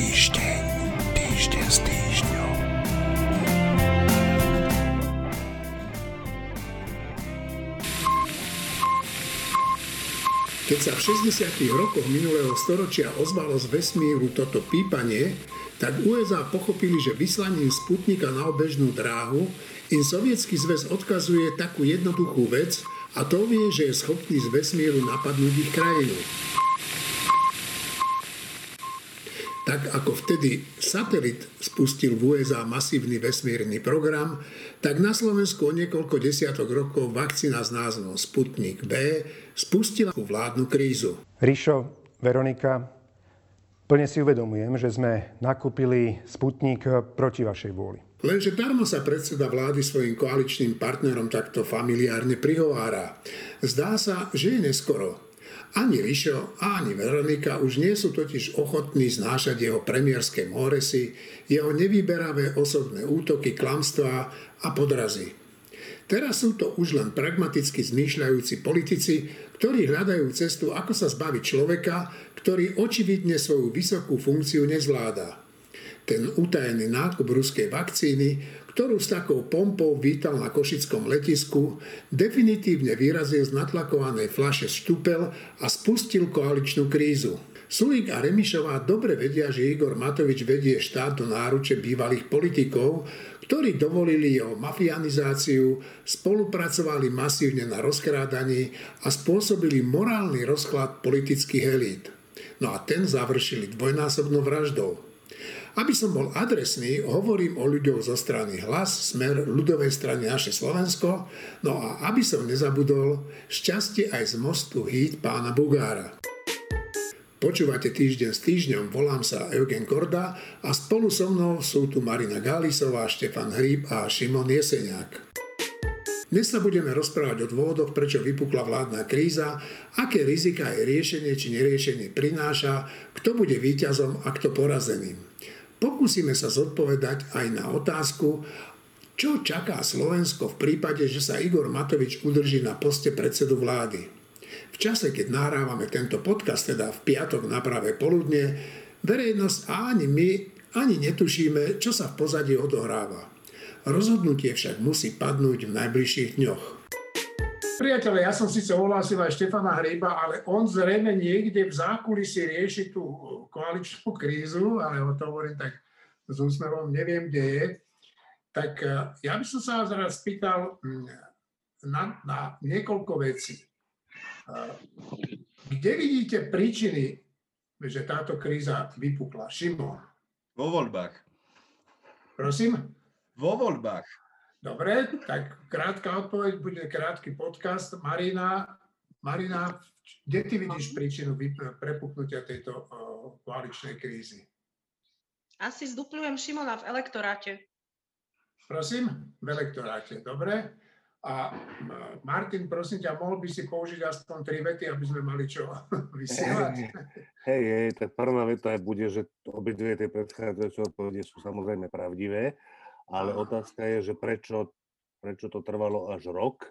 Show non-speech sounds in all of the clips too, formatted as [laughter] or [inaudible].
Týždeň, týždeň s týždňom. Keď sa v 60. rokoch minulého storočia ozvalo z vesmíru toto pípanie, tak USA pochopili, že vyslaním Sputnika na obežnú dráhu im Sovietský zväz odkazuje takú jednoduchú vec a to vie, že je schopný z vesmíru napadnúť ich krajinu. Tak ako vtedy satelit spustil v USA masívny vesmírny program, tak na Slovensku o niekoľko desiatok rokov vakcína s názvom Sputnik B spustila vládnu krízu. Ríšo, Veronika, plne si uvedomujem, že sme nakúpili Sputnik proti vašej vôli. Lenže darmo sa predseda vlády svojim koaličným partnerom takto familiárne prihovára. Zdá sa, že je neskoro. Ani Rišo, ani Veronika už nie sú totiž ochotní znášať jeho premiérske móresy, jeho nevyberavé osobné útoky, klamstvá a podrazy. Teraz sú to už len pragmaticky zmýšľajúci politici, ktorí hľadajú cestu, ako sa zbaviť človeka, ktorý očividne svoju vysokú funkciu nezvláda. Ten utajený nákup ruskej vakcíny ktorú s takou pompou vítal na košickom letisku, definitívne vyrazil z natlakovanej flaše štupel a spustil koaličnú krízu. Sulík a Remišová dobre vedia, že Igor Matovič vedie štát do náruče bývalých politikov, ktorí dovolili jeho mafianizáciu, spolupracovali masívne na rozkrádaní a spôsobili morálny rozklad politických elít. No a ten završili dvojnásobnou vraždou. Aby som bol adresný, hovorím o ľuďoch zo strany Hlas, Smer, ľudovej strany Naše Slovensko, no a aby som nezabudol, šťastie aj z mostu hýt pána Bugára. Počúvate týždeň s týždňom, volám sa Eugen Korda a spolu so mnou sú tu Marina Gálisová, Štefan Hríb a Šimon Jeseniak. Dnes sa budeme rozprávať o dôvodoch, prečo vypukla vládna kríza, aké rizika aj riešenie či neriešenie prináša, kto bude víťazom a kto porazeným. Pokúsime sa zodpovedať aj na otázku, čo čaká Slovensko v prípade, že sa Igor Matovič udrží na poste predsedu vlády. V čase, keď nahrávame tento podcast, teda v piatok na pravé poludne, verejnosť a ani my ani netušíme, čo sa v pozadí odohráva. Rozhodnutie však musí padnúť v najbližších dňoch. Priatelia, ja som síce ohlásil aj Štefana Hryba, ale on zrejme niekde v zákulisí rieši tú koaličnú krízu, ale o to hovorím tak s úsmevom, neviem, kde je. Tak eh, ja by som sa vás raz spýtal hm, na, na niekoľko vecí. Eh, kde vidíte príčiny, že táto kríza vypukla? Šimon. Vo voľbách. Prosím? Vo voľbách. Dobre, tak krátka odpoveď, bude krátky podcast. Marina, Marina, kde ty vidíš príčinu prepuknutia tejto koaličnej krízy? Asi zdupľujem Šimona v elektoráte. Prosím? V elektoráte, dobre. A Martin, prosím ťa, mohol by si použiť aspoň tri vety, aby sme mali čo [laughs] vysielať? Hej, hej, tak prvá veta bude, že obidve tie predchádzajúce odpovede sú samozrejme pravdivé ale otázka je, že prečo, prečo to trvalo až rok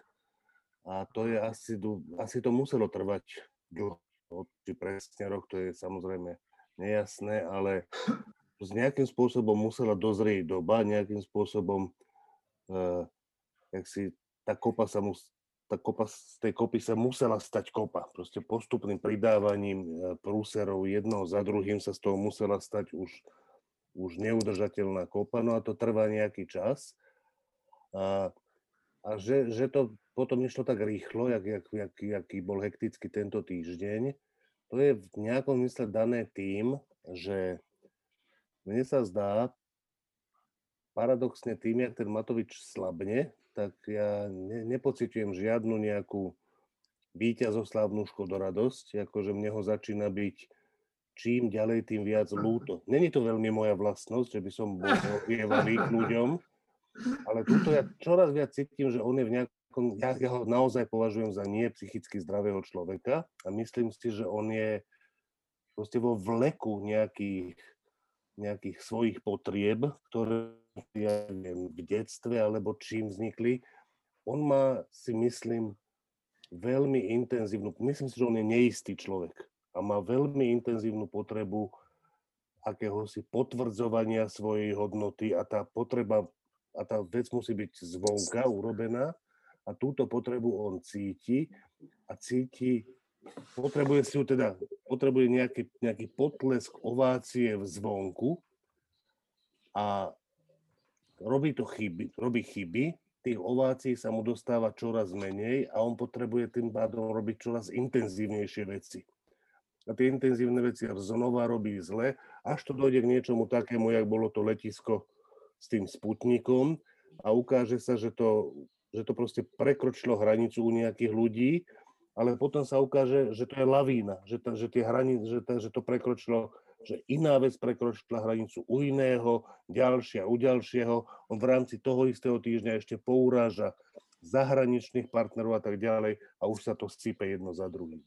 a to je asi, asi to muselo trvať dlho, či presne rok, to je samozrejme nejasné, ale s nejakým spôsobom musela dozrieť doba, nejakým spôsobom, uh, jak si tá kopa sa mus, tá kopa, z tej kopy sa musela stať kopa. Proste postupným pridávaním e, prúserov jedného za druhým sa z toho musela stať už už neudržateľná kopa, no a to trvá nejaký čas. A, a že, že to potom nešlo tak rýchlo, jak, jak, jak, jaký bol hektický tento týždeň, to je v nejakom mysle dané tým, že mne sa zdá, paradoxne tým, jak ten Matovič slabne, tak ja ne, nepocitujem žiadnu nejakú víťazoslavnú škodoradosť, akože mne ho začína byť čím ďalej, tým viac lúto. Není to veľmi moja vlastnosť, že by som bol zhovievavý k ľuďom, ale túto ja čoraz viac cítim, že on je v nejakom, ja, ja ho naozaj považujem za nie psychicky zdravého človeka a myslím si, že on je proste vo vleku nejakých, nejakých svojich potrieb, ktoré ja neviem, v detstve alebo čím vznikli. On má, si myslím, veľmi intenzívnu, myslím si, že on je neistý človek a má veľmi intenzívnu potrebu akéhosi potvrdzovania svojej hodnoty a tá potreba a tá vec musí byť zvonka urobená a túto potrebu on cíti a cíti, potrebuje si ju teda, potrebuje nejaký, nejaký potlesk ovácie v zvonku a robí to chyby, robí chyby, tých ovácií sa mu dostáva čoraz menej a on potrebuje tým pádom robiť čoraz intenzívnejšie veci. A tie intenzívne veci znova robí zle, až to dojde k niečomu takému, jak bolo to letisko s tým sputnikom a ukáže sa, že to, že to proste prekročilo hranicu u nejakých ľudí, ale potom sa ukáže, že to je lavína, že, to, že, tie hranice, že, to, že to prekročilo že iná vec prekročila hranicu u iného, ďalšia u ďalšieho. On v rámci toho istého týždňa ešte pouráža zahraničných partnerov a tak ďalej a už sa to sype jedno za druhým.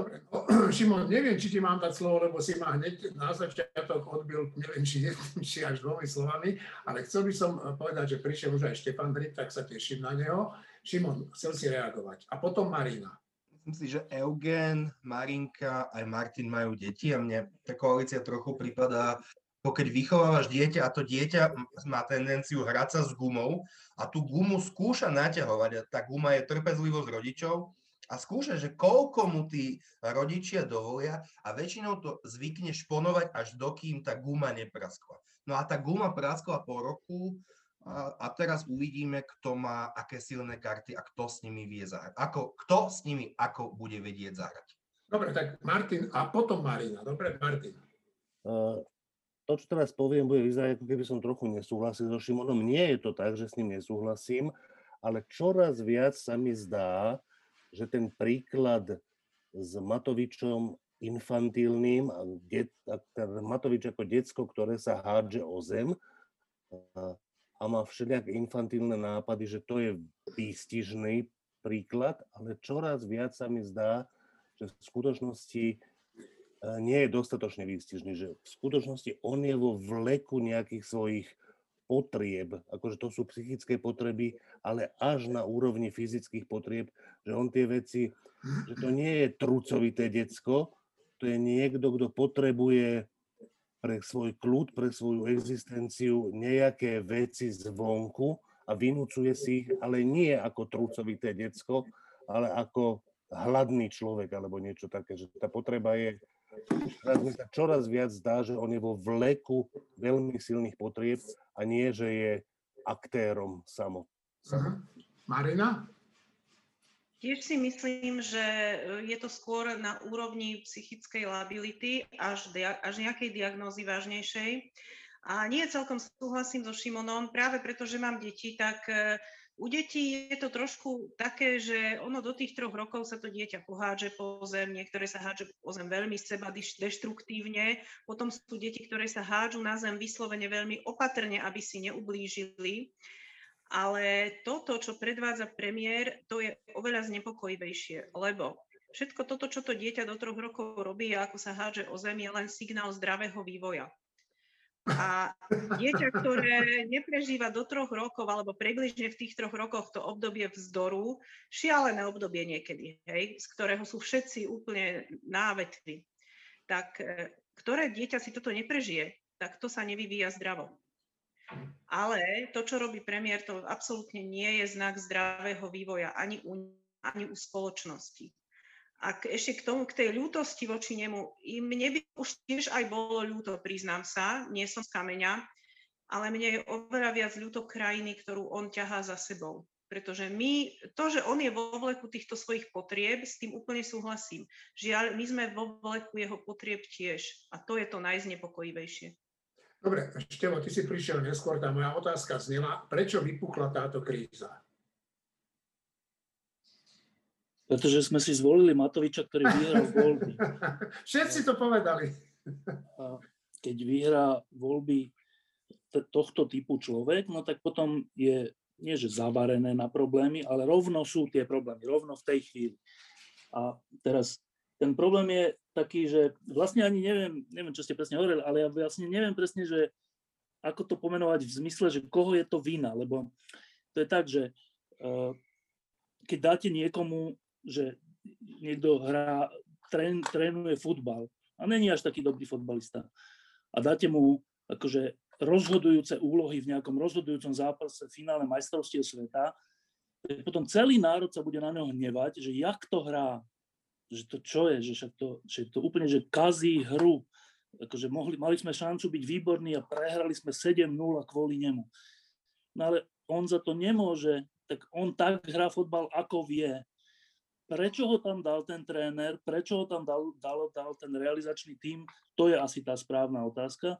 Dobre, no, [clears throat] Šimon, neviem, či ti mám dať slovo, lebo si ma hneď na začiatok odbil, neviem, či [laughs] či až dvomi slovami, ale chcel by som povedať, že prišiel už aj Štefan Drip, tak sa teším na neho. Šimon, chcel si reagovať. A potom Marina myslím si, že Eugen, Marinka aj Martin majú deti a mne tá koalícia trochu ako keď vychovávaš dieťa a to dieťa má tendenciu hrať sa s gumou a tú gumu skúša naťahovať a tá guma je trpezlivosť rodičov a skúša, že koľko mu tí rodičia dovolia a väčšinou to zvykne šponovať až dokým tá guma nepraskla. No a tá guma praskla po roku a, a teraz uvidíme, kto má aké silné karty a kto s nimi vie zahrať. Ako, kto s nimi ako bude vedieť zahrať. Dobre, tak Martin a potom Marina. Dobre, Martin. Uh, to, čo teraz poviem, bude vyzerať, ako keby som trochu nesúhlasil so Šimonom. Nie je to tak, že s ním nesúhlasím, ale čoraz viac sa mi zdá, že ten príklad s Matovičom infantilným, Matovič ako decko, ktoré sa hádže o zem, a má všelijaké infantilné nápady, že to je výstižný príklad, ale čoraz viac sa mi zdá, že v skutočnosti e, nie je dostatočne výstižný, že v skutočnosti on je vo vleku nejakých svojich potrieb, akože to sú psychické potreby, ale až na úrovni fyzických potrieb, že on tie veci, že to nie je trucovité decko, to je niekto, kto potrebuje pre svoj kľud, pre svoju existenciu nejaké veci zvonku a vynúcuje si ich, ale nie ako trúcovité decko, ale ako hladný človek alebo niečo také, že tá potreba je, teraz mi sa čoraz viac zdá, že on je vo vleku veľmi silných potrieb a nie, že je aktérom samo. Uh-huh. Marina? Tiež si myslím, že e, je to skôr na úrovni psychickej lability až, dia- až nejakej diagnózy vážnejšej. A nie celkom súhlasím so Šimonom, práve preto, že mám deti, tak e, u detí je to trošku také, že ono do tých troch rokov sa to dieťa pohádže po zem, niektoré sa hádže po zem veľmi seba deštruktívne, potom sú deti, ktoré sa hádžu na zem vyslovene veľmi opatrne, aby si neublížili. Ale toto, čo predvádza premiér, to je oveľa znepokojivejšie, lebo všetko toto, čo to dieťa do troch rokov robí ako sa hádže o zem, je len signál zdravého vývoja. A dieťa, ktoré neprežíva do troch rokov alebo približne v tých troch rokoch to obdobie vzdoru, šialené obdobie niekedy, hej, z ktorého sú všetci úplne návetví, tak e, ktoré dieťa si toto neprežije, tak to sa nevyvíja zdravo. Ale to, čo robí premiér, to absolútne nie je znak zdravého vývoja ani u, ani u spoločnosti. A ešte k tomu, k tej ľútosti voči nemu, i mne by už tiež aj bolo ľúto, priznám sa, nie som z kameňa, ale mne je oveľa viac ľúto krajiny, ktorú on ťahá za sebou. Pretože my, to, že on je vo vleku týchto svojich potrieb, s tým úplne súhlasím. Žiaľ, my sme vo vleku jeho potrieb tiež. A to je to najznepokojivejšie. Dobre, Števo, ty si prišiel neskôr, tá moja otázka znela, prečo vypukla táto kríza? Pretože sme si zvolili Matoviča, ktorý vyhral voľby. [laughs] Všetci to povedali. A keď vyhrá voľby tohto typu človek, no tak potom je nie že zavarené na problémy, ale rovno sú tie problémy, rovno v tej chvíli. A teraz ten problém je taký, že vlastne ani neviem, neviem, čo ste presne hovorili, ale ja vlastne neviem presne, že ako to pomenovať v zmysle, že koho je to vina, lebo to je tak, že uh, keď dáte niekomu, že niekto hrá, trén, trénuje futbal a není až taký dobrý futbalista, a dáte mu akože rozhodujúce úlohy v nejakom rozhodujúcom zápase v finále majstrovstiev sveta, potom celý národ sa bude na neho hnevať, že jak to hrá, že to čo je, že, to, že to úplne, že kazí hru. Akože mohli, mali sme šancu byť výborní a prehrali sme 7-0 kvôli nemu. No ale on za to nemôže, tak on tak hrá fotbal, ako vie. Prečo ho tam dal ten tréner, prečo ho tam dal, dal, dal ten realizačný tím, to je asi tá správna otázka.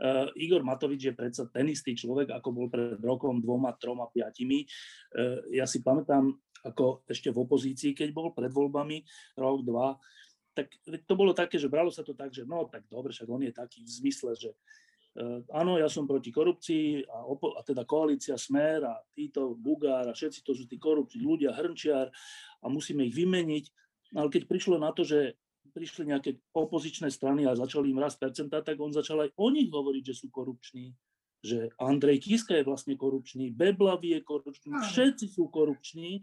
Uh, Igor Matovič je predsa ten istý človek, ako bol pred rokom, dvoma, troma, piatimi. Uh, ja si pamätám, ako ešte v opozícii, keď bol pred voľbami, rok, dva, tak to bolo také, že bralo sa to tak, že no tak dobre, však on je taký v zmysle, že Uh, áno, ja som proti korupcii a, opo- a teda koalícia Smer a títo Bugár a všetci to sú tí korupční ľudia, Hrnčiar a musíme ich vymeniť. Ale keď prišlo na to, že prišli nejaké opozičné strany a začali im rast percentá, tak on začal aj o nich hovoriť, že sú korupční. Že Andrej Kiska je vlastne korupčný, Beblavy je korupčný, všetci sú korupční.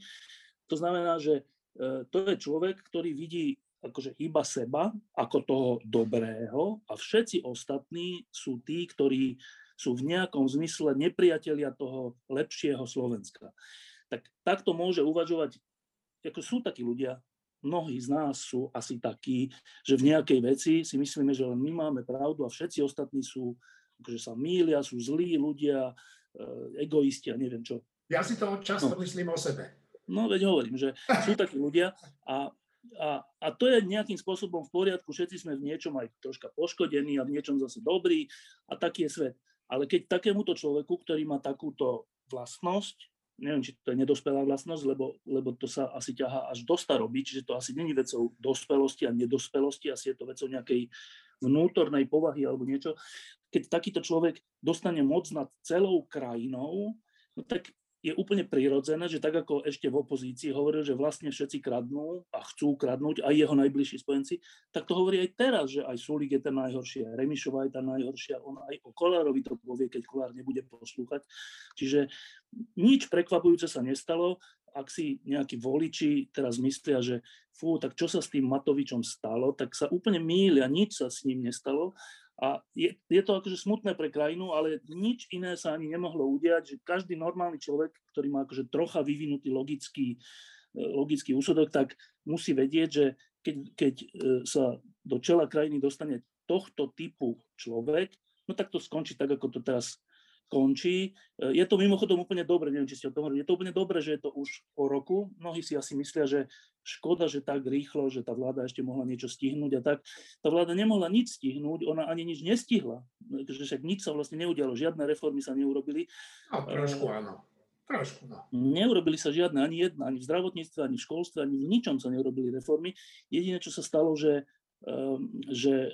To znamená, že uh, to je človek, ktorý vidí akože iba seba ako toho dobrého a všetci ostatní sú tí, ktorí sú v nejakom zmysle nepriatelia toho lepšieho Slovenska. Tak takto môže uvažovať, ako sú takí ľudia, mnohí z nás sú asi takí, že v nejakej veci si myslíme, že len my máme pravdu a všetci ostatní sú, akože sa mília, sú zlí ľudia, e, egoisti a neviem čo. Ja si to často no. myslím o sebe. No veď hovorím, že sú takí ľudia a a, a to je nejakým spôsobom v poriadku, všetci sme v niečom aj troška poškodení a v niečom zase dobrí a taký je svet. Ale keď takémuto človeku, ktorý má takúto vlastnosť, neviem, či to je nedospelá vlastnosť, lebo, lebo to sa asi ťahá až do staroby, čiže to asi není vecou dospelosti a nedospelosti, asi je to vecou nejakej vnútornej povahy alebo niečo. Keď takýto človek dostane moc nad celou krajinou, no tak je úplne prirodzené, že tak ako ešte v opozícii hovoril, že vlastne všetci kradnú a chcú kradnúť aj jeho najbližší spojenci, tak to hovorí aj teraz, že aj Sulik je ten najhorší, aj Remišová je tá najhoršia, on aj o Kolárovi to povie, keď Kolár nebude poslúchať. Čiže nič prekvapujúce sa nestalo, ak si nejakí voliči teraz myslia, že fú, tak čo sa s tým Matovičom stalo, tak sa úplne mýlia, nič sa s ním nestalo a je, je to akože smutné pre krajinu, ale nič iné sa ani nemohlo udiať, že každý normálny človek, ktorý má akože trocha vyvinutý logický, e, logický úsudok, tak musí vedieť, že keď, keď e, sa do čela krajiny dostane tohto typu človek, no tak to skončí tak, ako to teraz končí. E, je to mimochodom úplne dobre, neviem, či ste o tom hovorili, je to úplne dobre, že je to už po roku. Mnohí si asi myslia, že škoda, že tak rýchlo, že tá vláda ešte mohla niečo stihnúť a tak. Tá vláda nemohla nič stihnúť, ona ani nič nestihla. Že však nič sa vlastne neudialo, žiadne reformy sa neurobili. No, trošku áno. Trošku, no. Neurobili sa žiadne ani jedna, ani v zdravotníctve, ani v školstve, ani v ničom sa neurobili reformy. Jediné, čo sa stalo, že Ehm, že e,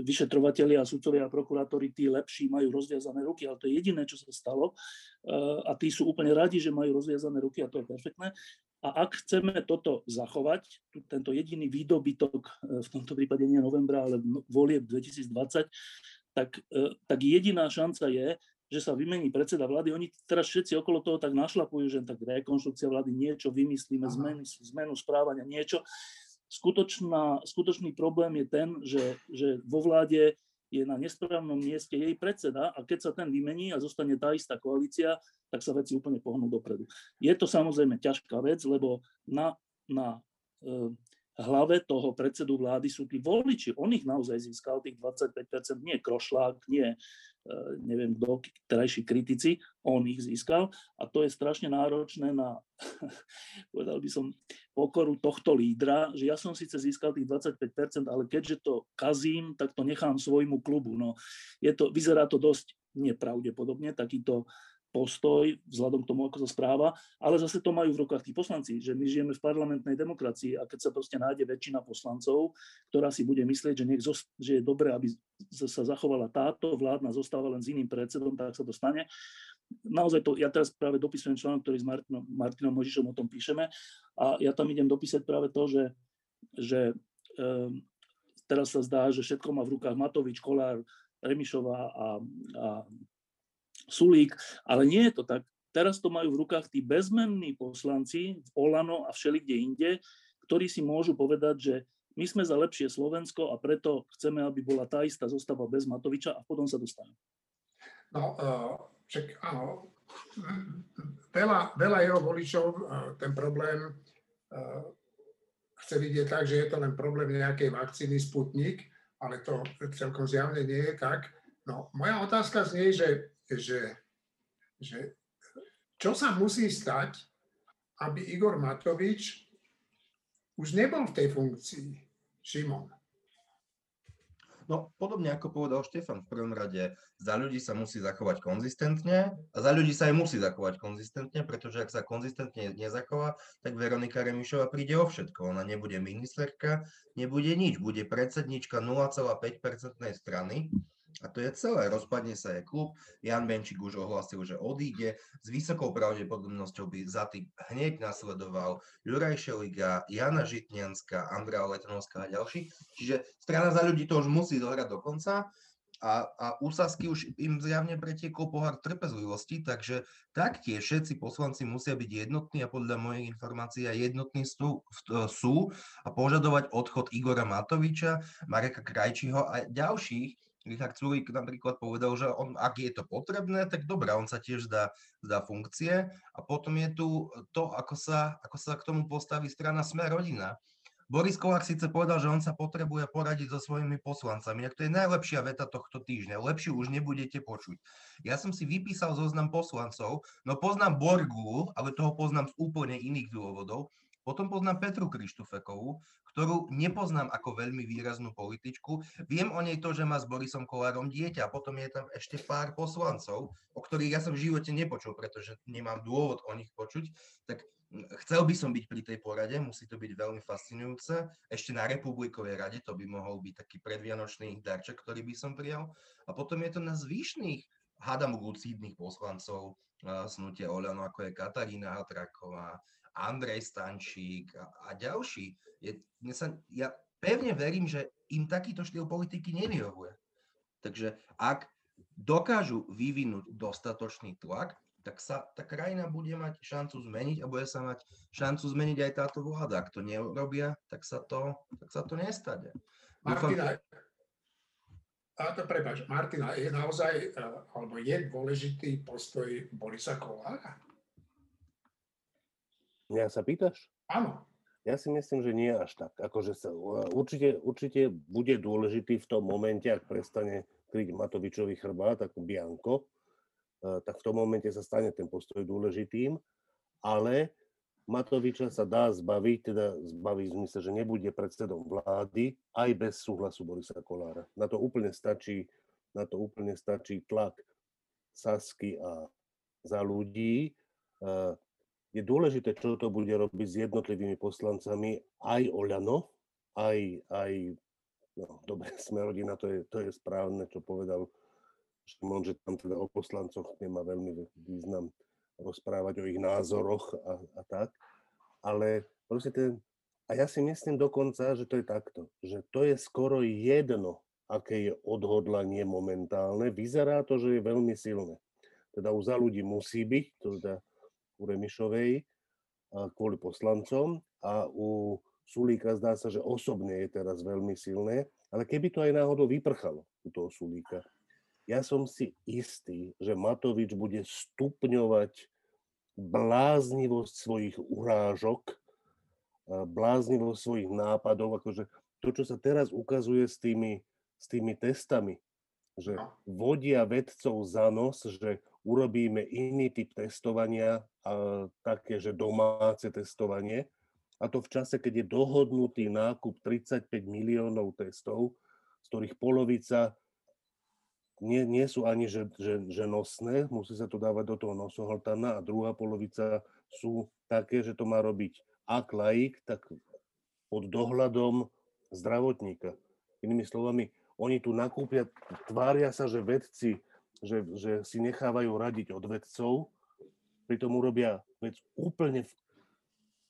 vyšetrovatelia, sudcovia a prokurátori, tí lepší majú rozviazané ruky, ale to je jediné, čo sa stalo. E, a tí sú úplne radi, že majú rozviazané ruky a to je perfektné. A ak chceme toto zachovať, tento jediný výdobytok, e, v tomto prípade nie novembra, ale volieb 2020, tak, tak jediná šanca je, že sa vymení predseda vlády. Oni teraz všetci okolo toho tak našlapujú, že tak rekonštrukcia vlády, niečo vymyslíme, zmenu, zmenu správania, niečo skutočná, skutočný problém je ten, že, že vo vláde je na nesprávnom mieste jej predseda a keď sa ten vymení a zostane tá istá koalícia, tak sa veci úplne pohnú dopredu. Je to samozrejme ťažká vec, lebo na, na e, hlave toho predsedu vlády sú tí voliči. On ich naozaj získal, tých 25%, nie Krošlák, nie neviem kto, terajší kritici, on ich získal a to je strašne náročné na, [laughs] povedal by som, pokoru tohto lídra, že ja som síce získal tých 25%, ale keďže to kazím, tak to nechám svojmu klubu. No, je to, vyzerá to dosť nepravdepodobne, takýto postoj vzhľadom k tomu, ako sa správa, ale zase to majú v rukách tí poslanci, že my žijeme v parlamentnej demokracii a keď sa proste nájde väčšina poslancov, ktorá si bude myslieť, že, nech že je dobré, aby sa zachovala táto vládna, zostáva len s iným predsedom, tak sa to stane. Naozaj to, ja teraz práve dopisujem článok, ktorý s Martinom, Martinom Možišom o tom píšeme a ja tam idem dopísať práve to, že, že um, teraz sa zdá, že všetko má v rukách Matovič, Kolár, Remišová a, a Sulík, ale nie je to tak. Teraz to majú v rukách tí bezmenní poslanci v Olano a všelikde inde, ktorí si môžu povedať, že My sme za lepšie Slovensko a preto chceme, aby bola tá istá zostava bez Matoviča a potom sa dostaneme. No, uh, však áno, veľa, veľa jeho voličov uh, ten problém uh, chce vidieť tak, že je to len problém nejakej vakcíny Sputnik, ale to celkom zjavne nie je tak. No, moja otázka znie, že, že, že čo sa musí stať, aby Igor Matovič už nebol v tej funkcii. Šimon. No, podobne ako povedal Štefan, v prvom rade za ľudí sa musí zachovať konzistentne a za ľudí sa aj musí zachovať konzistentne, pretože ak sa konzistentne nezachová, tak Veronika Remišová príde o všetko. Ona nebude ministerka, nebude nič, bude predsednička 0,5% strany a to je celé. Rozpadne sa aj klub. Jan Benčík už ohlasil, že odíde. S vysokou pravdepodobnosťou by za tým hneď nasledoval Juraj Šeliga, Jana Žitňanská, Andrea Letanovská a ďalší. Čiže strana za ľudí to už musí dohrať do konca. A, a úsasky už im zjavne pretiekol pohár trpezlivosti, takže taktiež všetci poslanci musia byť jednotní a podľa mojich informácií aj jednotní sú, sú a požadovať odchod Igora Matoviča, Mareka Krajčího a ďalších, Richard Sulik napríklad povedal, že on, ak je to potrebné, tak dobré, on sa tiež zdá, zdá funkcie. A potom je tu to, ako sa, ako sa k tomu postaví strana Sme rodina. Boris Kolár síce povedal, že on sa potrebuje poradiť so svojimi poslancami. Tak to je najlepšia veta tohto týždňa. Lepšiu už nebudete počuť. Ja som si vypísal zoznam poslancov, no poznám Borgu, ale toho poznám z úplne iných dôvodov. Potom poznám Petru Krištofekovú, ktorú nepoznám ako veľmi výraznú političku. Viem o nej to, že má s Borisom Kolárom dieťa a potom je tam ešte pár poslancov, o ktorých ja som v živote nepočul, pretože nemám dôvod o nich počuť. Tak chcel by som byť pri tej porade, musí to byť veľmi fascinujúce. Ešte na Republikovej rade to by mohol byť taký predvianočný darček, ktorý by som prijal. A potom je to na zvyšných, hádam lucídnych poslancov, snutia Oľano, ako je Katarína Hatraková, Andrej Stančík a, a ďalší. Je, sa, ja pevne verím, že im takýto štýl politiky nevyhovuje. Takže ak dokážu vyvinúť dostatočný tlak, tak sa tá krajina bude mať šancu zmeniť a bude sa mať šancu zmeniť aj táto vláda. Ak to neurobia, tak sa to, tak sa to nestane. Martina, a to prepáč, Martina, je naozaj, e, alebo je dôležitý postoj Borisa Kolára? Mňa sa pýtaš? Áno. Ja si myslím, že nie až tak. Akože sa, určite, určite bude dôležitý v tom momente, ak prestane kryť Matovičový chrbát, ako Bianko, tak v tom momente sa stane ten postoj dôležitým, ale Matoviča sa dá zbaviť, teda zbaviť v zmysle, že nebude predsedom vlády aj bez súhlasu Borisa Kolára. Na to úplne stačí, na to úplne stačí tlak Sasky a za ľudí je dôležité, čo to bude robiť s jednotlivými poslancami aj Oľano, aj, aj no dobre, [laughs] sme rodina, to je, to je správne, čo povedal Šimon, že tam teda o poslancoch nemá veľmi význam rozprávať o ich názoroch a, a tak, ale proste ten, a ja si myslím dokonca, že to je takto, že to je skoro jedno, aké je odhodlanie momentálne. Vyzerá to, že je veľmi silné. Teda u za ľudí musí byť, to teda u Remišovej kvôli poslancom a u Sulíka zdá sa, že osobne je teraz veľmi silné, ale keby to aj náhodou vyprchalo u toho Sulíka, ja som si istý, že Matovič bude stupňovať bláznivosť svojich urážok, bláznivosť svojich nápadov, akože to, čo sa teraz ukazuje s tými, s tými testami, že no. vodia vedcov za nos, že urobíme iný typ testovania, a také, že domáce testovanie. A to v čase, keď je dohodnutý nákup 35 miliónov testov, z ktorých polovica nie, nie sú ani že, že, že nosné, musí sa to dávať do toho nosohltana a druhá polovica sú také, že to má robiť ak laik, tak pod dohľadom zdravotníka. Inými slovami, oni tu nakúpia, tvária sa, že vedci že, že si nechávajú radiť od vedcov, pritom urobia vec úplne v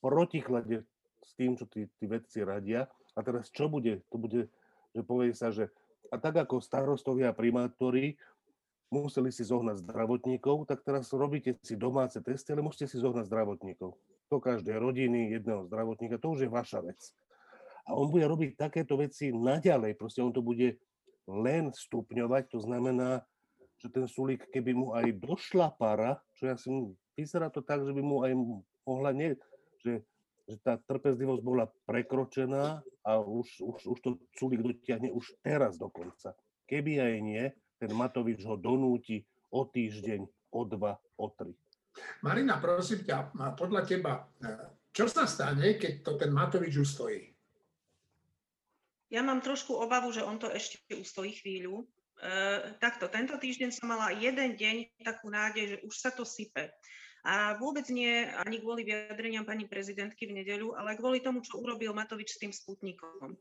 protiklade s tým, čo tí, tí vedci radia. A teraz čo bude? To bude, že povie sa, že a tak ako starostovia a primátori museli si zohnať zdravotníkov, tak teraz robíte si domáce testy, ale musíte si zohnať zdravotníkov. To každej rodiny, jedného zdravotníka, to už je vaša vec. A on bude robiť takéto veci naďalej, proste on to bude len stupňovať, to znamená, že ten Sulík, keby mu aj došla para, čo ja si, vyzerá to tak, že by mu aj mohla, nie, že, že tá trpezlivosť bola prekročená a už, už, už to Sulík dotiahne už teraz dokonca. Keby aj nie, ten Matovič ho donúti o týždeň, o dva, o tri. Marina, prosím ťa, podľa teba, čo sa stane, keď to ten Matovič ustojí? Ja mám trošku obavu, že on to ešte ustojí chvíľu, takto, tento týždeň som mala jeden deň takú nádej, že už sa to sype. A vôbec nie ani kvôli vyjadreniam pani prezidentky v nedeľu, ale kvôli tomu, čo urobil Matovič s tým sputnikom.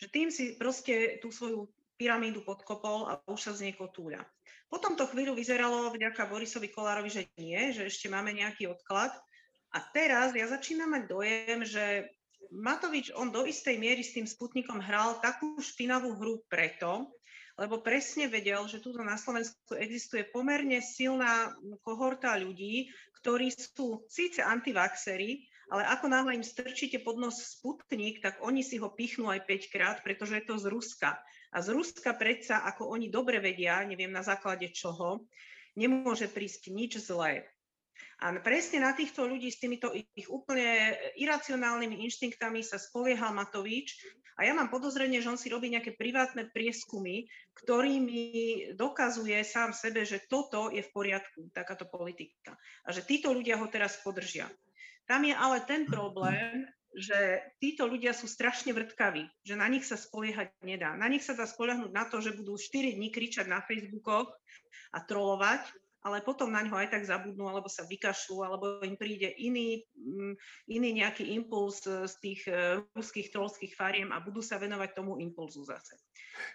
Že tým si proste tú svoju pyramídu podkopol a už sa z nej kotúľa. Potom to chvíľu vyzeralo vďaka Borisovi Kolárovi, že nie, že ešte máme nejaký odklad. A teraz ja začínam mať dojem, že Matovič, on do istej miery s tým Sputnikom hral takú špinavú hru preto, lebo presne vedel, že tu na Slovensku existuje pomerne silná kohorta ľudí, ktorí sú síce antivaxery, ale ako náhle im strčíte pod nos Sputnik, tak oni si ho pichnú aj 5 krát, pretože je to z Ruska. A z Ruska predsa, ako oni dobre vedia, neviem na základe čoho, nemôže prísť nič zlé. A presne na týchto ľudí s týmito ich úplne iracionálnymi inštinktami sa spoliehal Matovič a ja mám podozrenie, že on si robí nejaké privátne prieskumy, ktorými dokazuje sám sebe, že toto je v poriadku, takáto politika. A že títo ľudia ho teraz podržia. Tam je ale ten problém, že títo ľudia sú strašne vrtkaví, že na nich sa spoliehať nedá. Na nich sa dá spoliahnuť na to, že budú 4 dní kričať na Facebookoch a trolovať, ale potom na ňo aj tak zabudnú, alebo sa vykašľú, alebo im príde iný, mm, iný nejaký impuls z tých e, ruských trolských fariem a budú sa venovať tomu impulzu zase.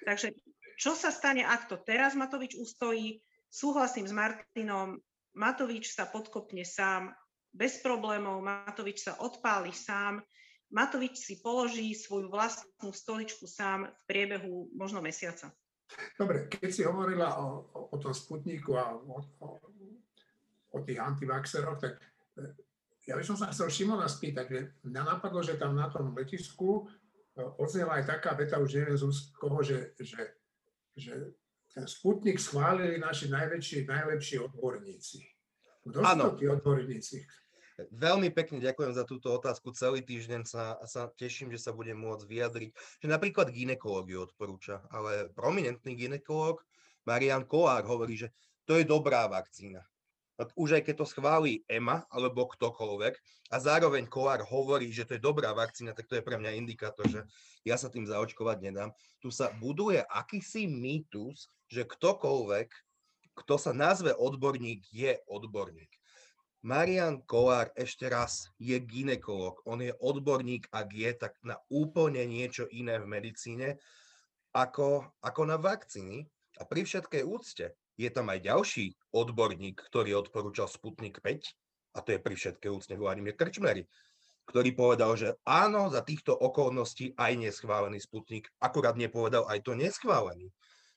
Takže čo sa stane, ak to teraz Matovič ustojí? Súhlasím s Martinom, Matovič sa podkopne sám, bez problémov, Matovič sa odpáli sám, Matovič si položí svoju vlastnú stoličku sám v priebehu možno mesiaca. Dobre, keď si hovorila o, o, o tom Sputniku a o, o, o tých antivaxeroch, tak e, ja by som sa chcel Šimona spýtať, že mňa napadlo, že tam na tom letisku e, odznela aj taká veta, už neviem z koho, že, že, že ten Sputnik schválili naši najväčší, najlepší odborníci. Kto sú tí odborníci? Veľmi pekne ďakujem za túto otázku. Celý týždeň sa, sa teším, že sa budem môcť vyjadriť, že napríklad ginekológiu odporúča, ale prominentný ginekológ Marian Kolár hovorí, že to je dobrá vakcína. Už aj keď to schválí EMA alebo ktokoľvek a zároveň Kolár hovorí, že to je dobrá vakcína, tak to je pre mňa indikátor, že ja sa tým zaočkovať nedám. Tu sa buduje akýsi mýtus, že ktokoľvek, kto sa nazve odborník, je odborník. Marian Kolár ešte raz je ginekolog. On je odborník, ak je, tak na úplne niečo iné v medicíne ako, ako na vakcíny. A pri všetkej úcte je tam aj ďalší odborník, ktorý odporúčal Sputnik 5, a to je pri všetkej úcte Vladimír Krčmery, ktorý povedal, že áno, za týchto okolností aj neschválený Sputnik, akurát nepovedal aj to neschválený.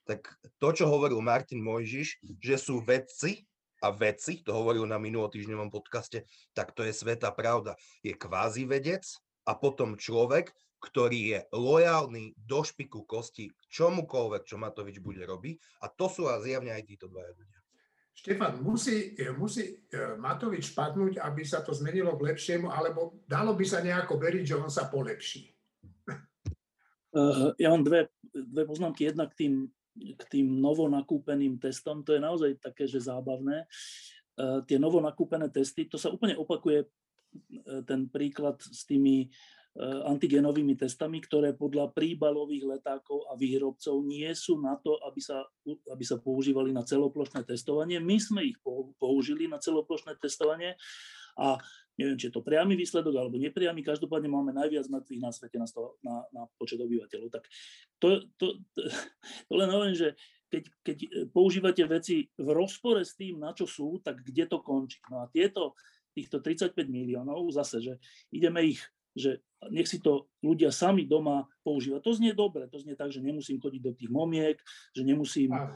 Tak to, čo hovoril Martin Mojžiš, že sú vedci, a vedci, to hovoril na minulotýždňovom podcaste, tak to je sveta pravda. Je kvázi vedec a potom človek, ktorý je lojálny do špiku kosti čomukoľvek, čo Matovič bude robiť. A to sú a zjavne aj títo dvaja ľudia. Štefan, musí, musí e, Matovič padnúť, aby sa to zmenilo k lepšiemu, alebo dalo by sa nejako veriť, že on sa polepší? [laughs] E, ja mám dve, dve poznámky. Jedna k tým k tým novonakúpeným testom, to je naozaj také, že zábavné. E, tie novonakúpené testy, to sa úplne opakuje e, ten príklad s tými e, antigenovými testami, ktoré podľa príbalových letákov a výrobcov nie sú na to, aby sa, aby sa používali na celoplošné testovanie. My sme ich použili na celoplošné testovanie a neviem, či je to priamy výsledok alebo nepriamy, každopádne máme najviac mŕtvych na svete na, sto, na, na počet obyvateľov. Tak to, to, to, to len hovorím, že keď, keď používate veci v rozpore s tým, na čo sú, tak kde to končí. No a tieto, týchto 35 miliónov, zase, že ideme ich, že nech si to ľudia sami doma používať. To znie dobre, to znie tak, že nemusím chodiť do tých momiek, že nemusím, uh,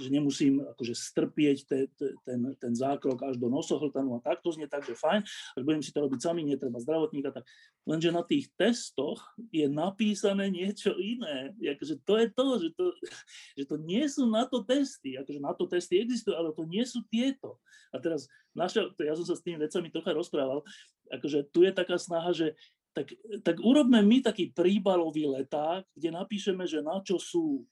že nemusím akože strpieť te, te, ten, ten zákrok až do nosohltanu a tak, to znie tak, že fajn, ak budem si to robiť sami, netreba zdravotníka, tak lenže na tých testoch je napísané niečo iné. Akože to je to, že to, [laughs] že to nie sú na to testy, akože na to testy existujú, ale to nie sú tieto. A teraz naša, ja som sa s tými vecami trocha rozprával, akože tu je taká snaha, že tak, tak urobme my taký príbalový leták, kde napíšeme, že na čo sú.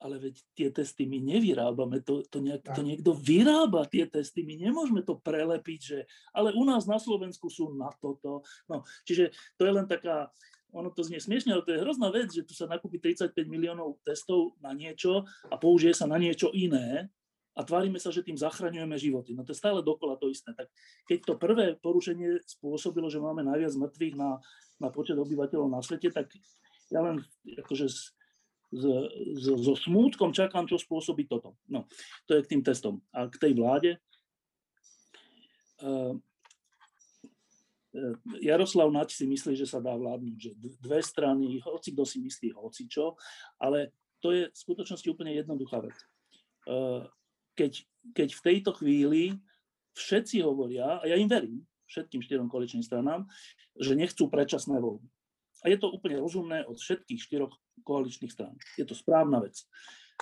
Ale veď tie testy my nevyrábame, to, to, nejak, to niekto vyrába tie testy, my nemôžeme to prelepiť, že ale u nás na Slovensku sú na toto. No, čiže to je len taká, ono to znie smiešne, ale to je hrozná vec, že tu sa nakúpi 35 miliónov testov na niečo a použije sa na niečo iné, a tvárime sa, že tým zachraňujeme životy. No to je stále dokola to isté. Tak keď to prvé porušenie spôsobilo, že máme najviac mŕtvych na, na počet obyvateľov na svete, tak ja len akože s, s, s, so smútkom čakám, čo spôsobí toto. No, to je k tým testom. A k tej vláde. Uh, Jaroslav Naď si myslí, že sa dá vládnuť, že dve strany, hoci kto si myslí hoci čo, ale to je v skutočnosti úplne jednoduchá vec keď, keď v tejto chvíli všetci hovoria, a ja im verím, všetkým štyrom koaličným stranám, že nechcú predčasné voľby. A je to úplne rozumné od všetkých štyroch koaličných strán. Je to správna vec.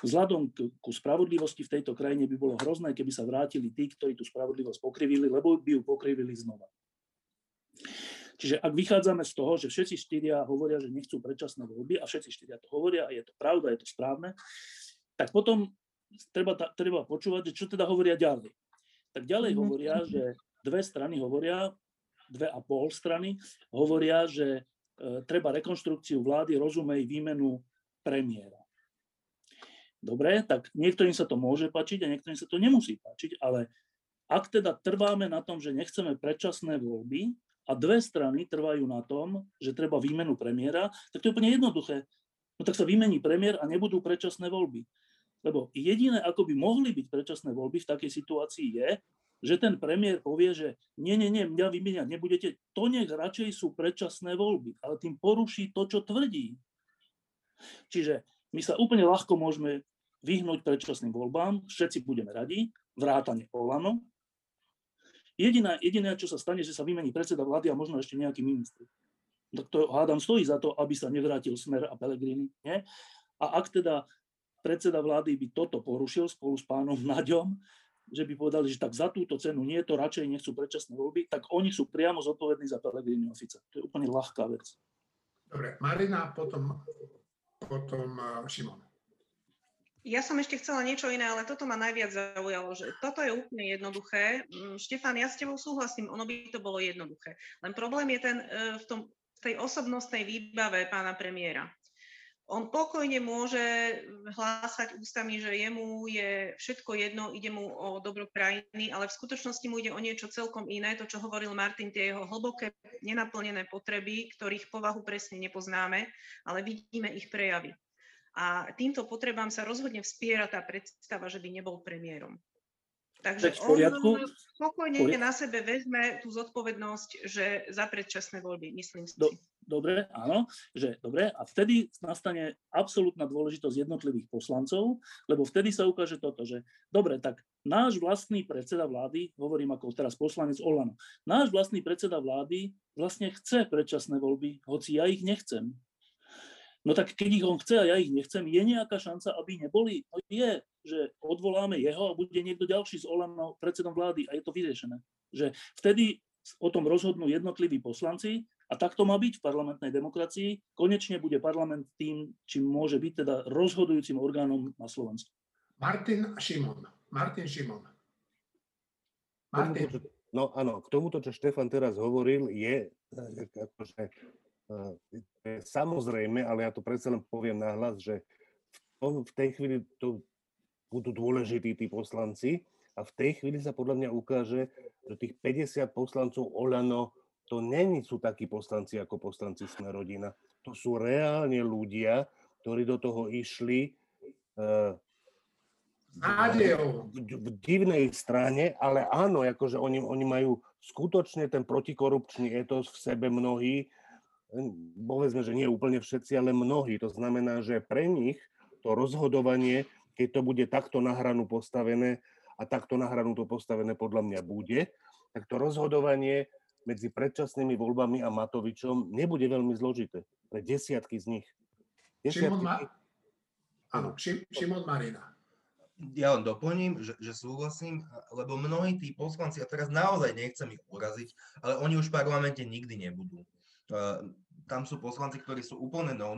Vzhľadom ku spravodlivosti v tejto krajine by bolo hrozné, keby sa vrátili tí, ktorí tú spravodlivosť pokrivili, lebo by ju pokrivili znova. Čiže ak vychádzame z toho, že všetci štyria hovoria, že nechcú predčasné voľby a všetci štyria to hovoria a je to pravda, je to správne, tak potom treba, treba počúvať, že čo teda hovoria ďalej. Tak ďalej mm-hmm. hovoria, že dve strany hovoria, dve a pol strany hovoria, že e, treba rekonštrukciu vlády, rozumej výmenu premiéra. Dobre, tak niektorým sa to môže páčiť a niektorým sa to nemusí páčiť, ale ak teda trváme na tom, že nechceme predčasné voľby a dve strany trvajú na tom, že treba výmenu premiéra, tak to je úplne jednoduché. No tak sa vymení premiér a nebudú predčasné voľby. Lebo jediné, ako by mohli byť predčasné voľby v takej situácii je, že ten premiér povie, že nie, nie, nie, mňa vymeniať nebudete, to nech radšej sú predčasné voľby, ale tým poruší to, čo tvrdí. Čiže my sa úplne ľahko môžeme vyhnúť predčasným voľbám, všetci budeme radi, vrátane Olano. Jediné, jediné, čo sa stane, že sa vymení predseda vlády a možno ešte nejaký minister. Tak to hádam stojí za to, aby sa nevrátil Smer a Pelegrini. Nie? A ak teda predseda vlády by toto porušil spolu s pánom [laughs] Naďom, že by povedali, že tak za túto cenu nie, to radšej nechcú predčasné voľby, tak oni sú priamo zodpovední za Pelegrini Fica. To je úplne ľahká vec. Dobre, Marina, potom, potom uh, Šimon. Ja som ešte chcela niečo iné, ale toto ma najviac zaujalo, že toto je úplne jednoduché. Mm, Štefán, ja s tebou súhlasím, ono by to bolo jednoduché. Len problém je ten uh, v, tom, v tej osobnostnej výbave pána premiéra on pokojne môže hlásať ústami, že jemu je všetko jedno, ide mu o dobro krajiny, ale v skutočnosti mu ide o niečo celkom iné, to, čo hovoril Martin, tie jeho hlboké nenaplnené potreby, ktorých povahu presne nepoznáme, ale vidíme ich prejavy. A týmto potrebám sa rozhodne vspiera tá predstava, že by nebol premiérom. Takže on spokojne na sebe vezme tú zodpovednosť, že za predčasné voľby, myslím si. Do, dobre, áno, že dobre, a vtedy nastane absolútna dôležitosť jednotlivých poslancov, lebo vtedy sa ukáže toto, že dobre, tak náš vlastný predseda vlády, hovorím ako teraz poslanec Olano, náš vlastný predseda vlády vlastne chce predčasné voľby, hoci ja ich nechcem. No tak keď ich on chce a ja ich nechcem, je nejaká šanca, aby neboli? No je, že odvoláme jeho a bude niekto ďalší s Olano predsedom vlády a je to vyriešené. Že vtedy o tom rozhodnú jednotliví poslanci a tak to má byť v parlamentnej demokracii. Konečne bude parlament tým, čím môže byť teda rozhodujúcim orgánom na Slovensku. Martin Šimon. Martin Šimon. Martin. No áno, k tomuto, čo Štefan teraz hovoril, je akože samozrejme, ale ja to predsa len poviem nahlas, že v, v tej chvíli to budú dôležití tí poslanci a v tej chvíli sa podľa mňa ukáže, že tých 50 poslancov Olano to není sú takí poslanci ako poslanci Sme rodina. To sú reálne ľudia, ktorí do toho išli uh, v, v divnej strane, ale áno, akože oni, oni majú skutočne ten protikorupčný etos v sebe mnohí, povedzme, že nie úplne všetci, ale mnohí. To znamená, že pre nich to rozhodovanie, keď to bude takto na hranu postavené, a takto na hranu to postavené podľa mňa bude, tak to rozhodovanie medzi predčasnými voľbami a Matovičom nebude veľmi zložité. Pre desiatky z nich. Šimon, Ma... Áno, Šimon Marina. Ja len doplním, že, že súhlasím, lebo mnohí tí poslanci, a teraz naozaj nechcem ich uraziť, ale oni už v parlamente nikdy nebudú. Tam sú poslanci, ktorí sú úplne no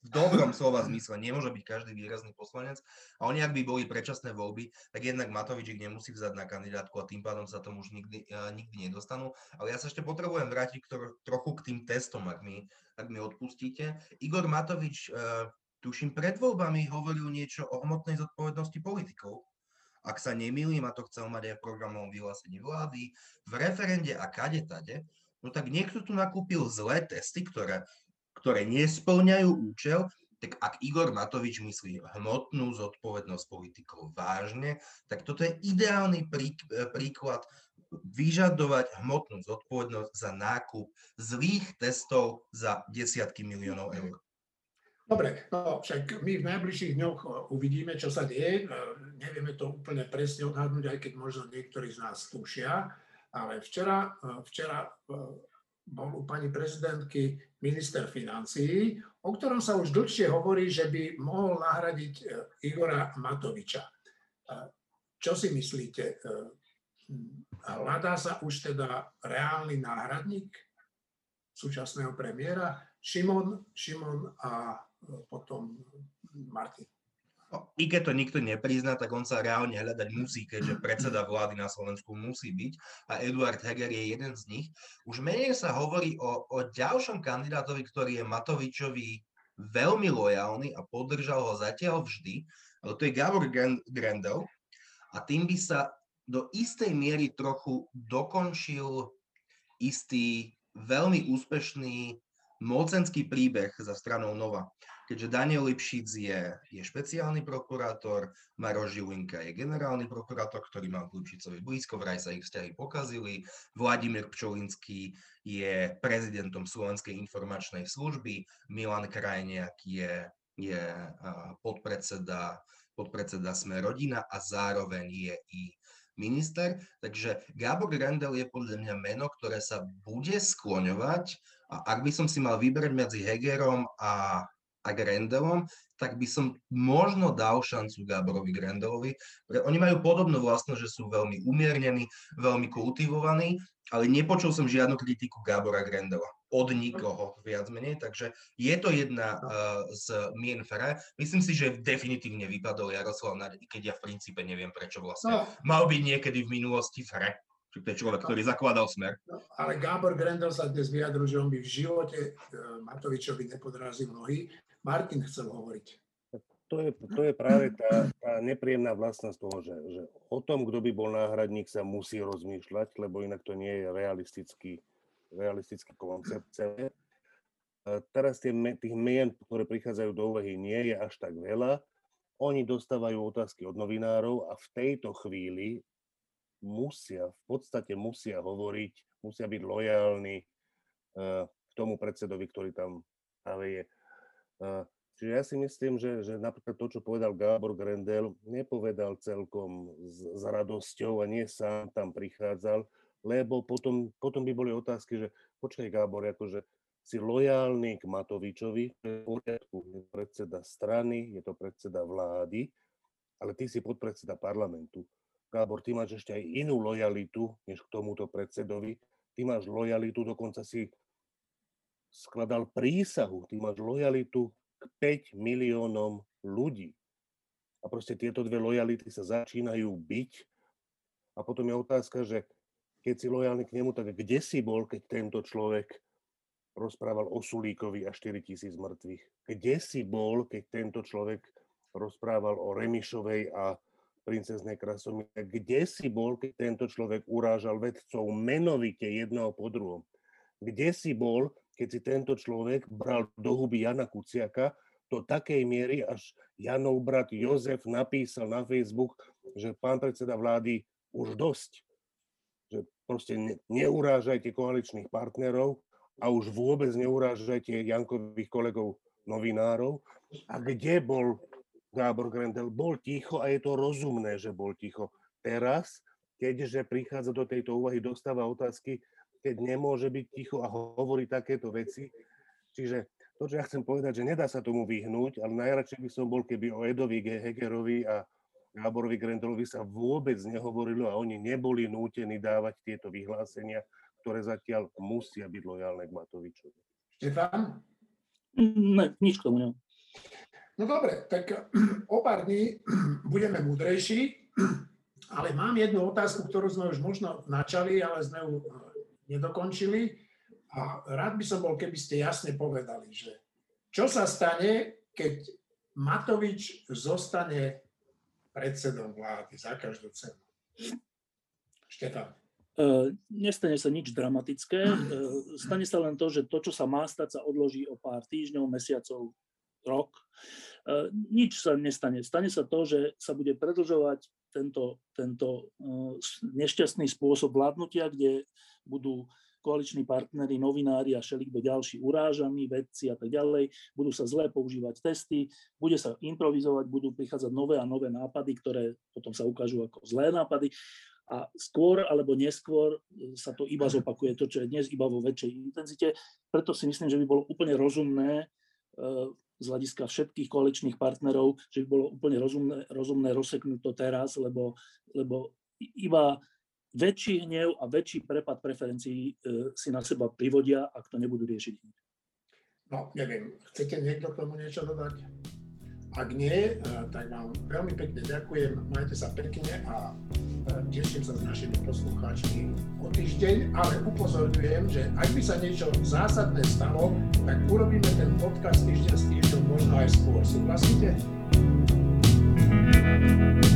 v dobrom slova zmysle, nemôže byť každý výrazný poslanec. A oni, ak by boli predčasné voľby, tak jednak Matovič ich nemusí vzať na kandidátku a tým pádom sa tomu už nikdy, uh, nikdy nedostanú. Ale ja sa ešte potrebujem vrátiť k, trochu k tým testom, ak mi, ak mi odpustíte. Igor Matovič, uh, tuším, pred voľbami hovoril niečo o hmotnej zodpovednosti politikov. Ak sa nemýlim, a to chcel mať aj v programovom vyhlásení vlády, v referende a kade tade, no tak niekto tu nakúpil zlé testy, ktoré ktoré nesplňajú účel, tak ak Igor Matovič myslí hmotnú zodpovednosť politikov vážne, tak toto je ideálny prí, príklad vyžadovať hmotnú zodpovednosť za nákup zlých testov za desiatky miliónov eur. Dobre, no však my v najbližších dňoch uvidíme, čo sa deje. Nevieme to úplne presne odhadnúť, aj keď možno niektorí z nás tušia. Ale včera, včera bol u pani prezidentky minister financií, o ktorom sa už dlhšie hovorí, že by mohol nahradiť e, Igora Matoviča. E, čo si myslíte? E, hľadá sa už teda reálny náhradník súčasného premiéra? Šimon, Šimon a potom Martin. No, I keď to nikto neprizná, tak on sa reálne hľadať musí, keďže predseda vlády na Slovensku musí byť a Eduard Heger je jeden z nich. Už menej sa hovorí o, o ďalšom kandidátovi, ktorý je Matovičovi veľmi lojálny a podržal ho zatiaľ vždy, ale to je Gabor Grendel a tým by sa do istej miery trochu dokončil istý veľmi úspešný mocenský príbeh za stranou Nova. Keďže Daniel Lipšic je, je špeciálny prokurátor, Maroš Žilinka je generálny prokurátor, ktorý mal k Lipšicovi blízko, vraj sa ich vzťahy pokazili, Vladimír Pčolinský je prezidentom Slovenskej informačnej služby, Milan Krajniak je, je podpredseda, podpredseda Sme rodina a zároveň je i minister. Takže Gábor Grendel je podľa mňa meno, ktoré sa bude skloňovať a ak by som si mal vybrať medzi Hegerom a a Grendelom, tak by som možno dal šancu Gáborovi Grendelovi. Oni majú podobnú vlastnosť, že sú veľmi umiernení, veľmi kultivovaní, ale nepočul som žiadnu kritiku Gábora Grendela od nikoho viac menej, takže je to jedna uh, z mien Fere. Myslím si, že definitívne vypadol Jaroslav Naď, keď ja v princípe neviem, prečo vlastne no. mal byť niekedy v minulosti Fere. Čiže to je človek, ktorý zakladal smer. No, ale Gábor Grendel sa dnes vyjadril, že on by v živote uh, Matovičovi nepodrazil nohy, Martin chcel hovoriť. To je, to je práve tá, tá nepríjemná vlastnosť toho, že, že o tom, kto by bol náhradník, sa musí rozmýšľať, lebo inak to nie je realistický, realistický koncept celé. Teraz tie, tých mien, ktoré prichádzajú do úvahy, nie je až tak veľa. Oni dostávajú otázky od novinárov a v tejto chvíli musia, v podstate musia hovoriť, musia byť lojálni k tomu predsedovi, ktorý tam práve je. Čiže ja si myslím, že, že napríklad to, čo povedal Gábor Grendel, nepovedal celkom s, s radosťou a nie sám tam prichádzal, lebo potom, potom by boli otázky, že počkaj Gábor, akože si lojálny k Matovičovi, v poriadku, je predseda strany, je to predseda vlády, ale ty si podpredseda parlamentu. Gábor, ty máš ešte aj inú lojalitu, než k tomuto predsedovi. Ty máš lojalitu, dokonca si skladal prísahu, ty máš lojalitu k 5 miliónom ľudí. A proste tieto dve lojality sa začínajú byť. A potom je otázka, že keď si lojálny k nemu, tak kde si bol, keď tento človek rozprával o Sulíkovi a 4 tisíc mŕtvych? Kde si bol, keď tento človek rozprával o Remišovej a princeznej Krasomíre? Kde si bol, keď tento človek urážal vedcov menovite jedného po druhom? Kde si bol, keď si tento človek bral do huby Jana Kuciaka do takej miery, až Janov brat Jozef napísal na Facebook, že pán predseda vlády už dosť. Že proste ne, neurážajte koaličných partnerov, a už vôbec neurážajte Jankových kolegov novinárov. A kde bol Gábor Grendel? Bol ticho a je to rozumné, že bol ticho. Teraz, keďže prichádza do tejto úvahy, dostáva otázky, keď nemôže byť ticho a hovorí takéto veci. Čiže to, čo ja chcem povedať, že nedá sa tomu vyhnúť, ale najradšej by som bol, keby o Edovi Hegerovi a Gáborovi Grendelovi sa vôbec nehovorilo a oni neboli nútení dávať tieto vyhlásenia, ktoré zatiaľ musia byť lojálne k Matovičovi. Štefán? Ne, nič k tomu nemám. No dobre, tak [clears throat] o pár dní [clears throat] budeme múdrejší, [clears throat] ale mám jednu otázku, ktorú sme už možno načali, ale sme ju nedokončili a rád by som bol, keby ste jasne povedali, že čo sa stane, keď Matovič zostane predsedom vlády za každú cenu. Štefan. E, nestane sa nič dramatické. E, stane sa len to, že to, čo sa má stať, sa odloží o pár týždňov, mesiacov, rok. E, nič sa nestane. Stane sa to, že sa bude predlžovať tento, tento nešťastný spôsob vládnutia, kde budú koaliční partnery, novinári a všelikto ďalší urážaní, vedci a tak ďalej, budú sa zle používať testy, bude sa improvizovať, budú prichádzať nové a nové nápady, ktoré potom sa ukážu ako zlé nápady a skôr alebo neskôr sa to iba zopakuje, to, čo je dnes iba vo väčšej intenzite. Preto si myslím, že by bolo úplne rozumné z hľadiska všetkých koaličných partnerov, že by bolo úplne rozumné, rozumné rozseknúť to teraz, lebo, lebo iba väčší hnev a väčší prepad preferencií e, si na seba privodia, ak to nebudú riešiť. No, neviem, chcete niekto k tomu niečo dodať? Ak nie, e, tak vám veľmi pekne ďakujem, majte sa pekne a teším sa s našimi poslucháčmi o týždeň, ale upozorňujem, že ak by sa niečo zásadné stalo, tak urobíme ten podcast týždeň s týždňom možno aj skôr. Súhlasíte? thank you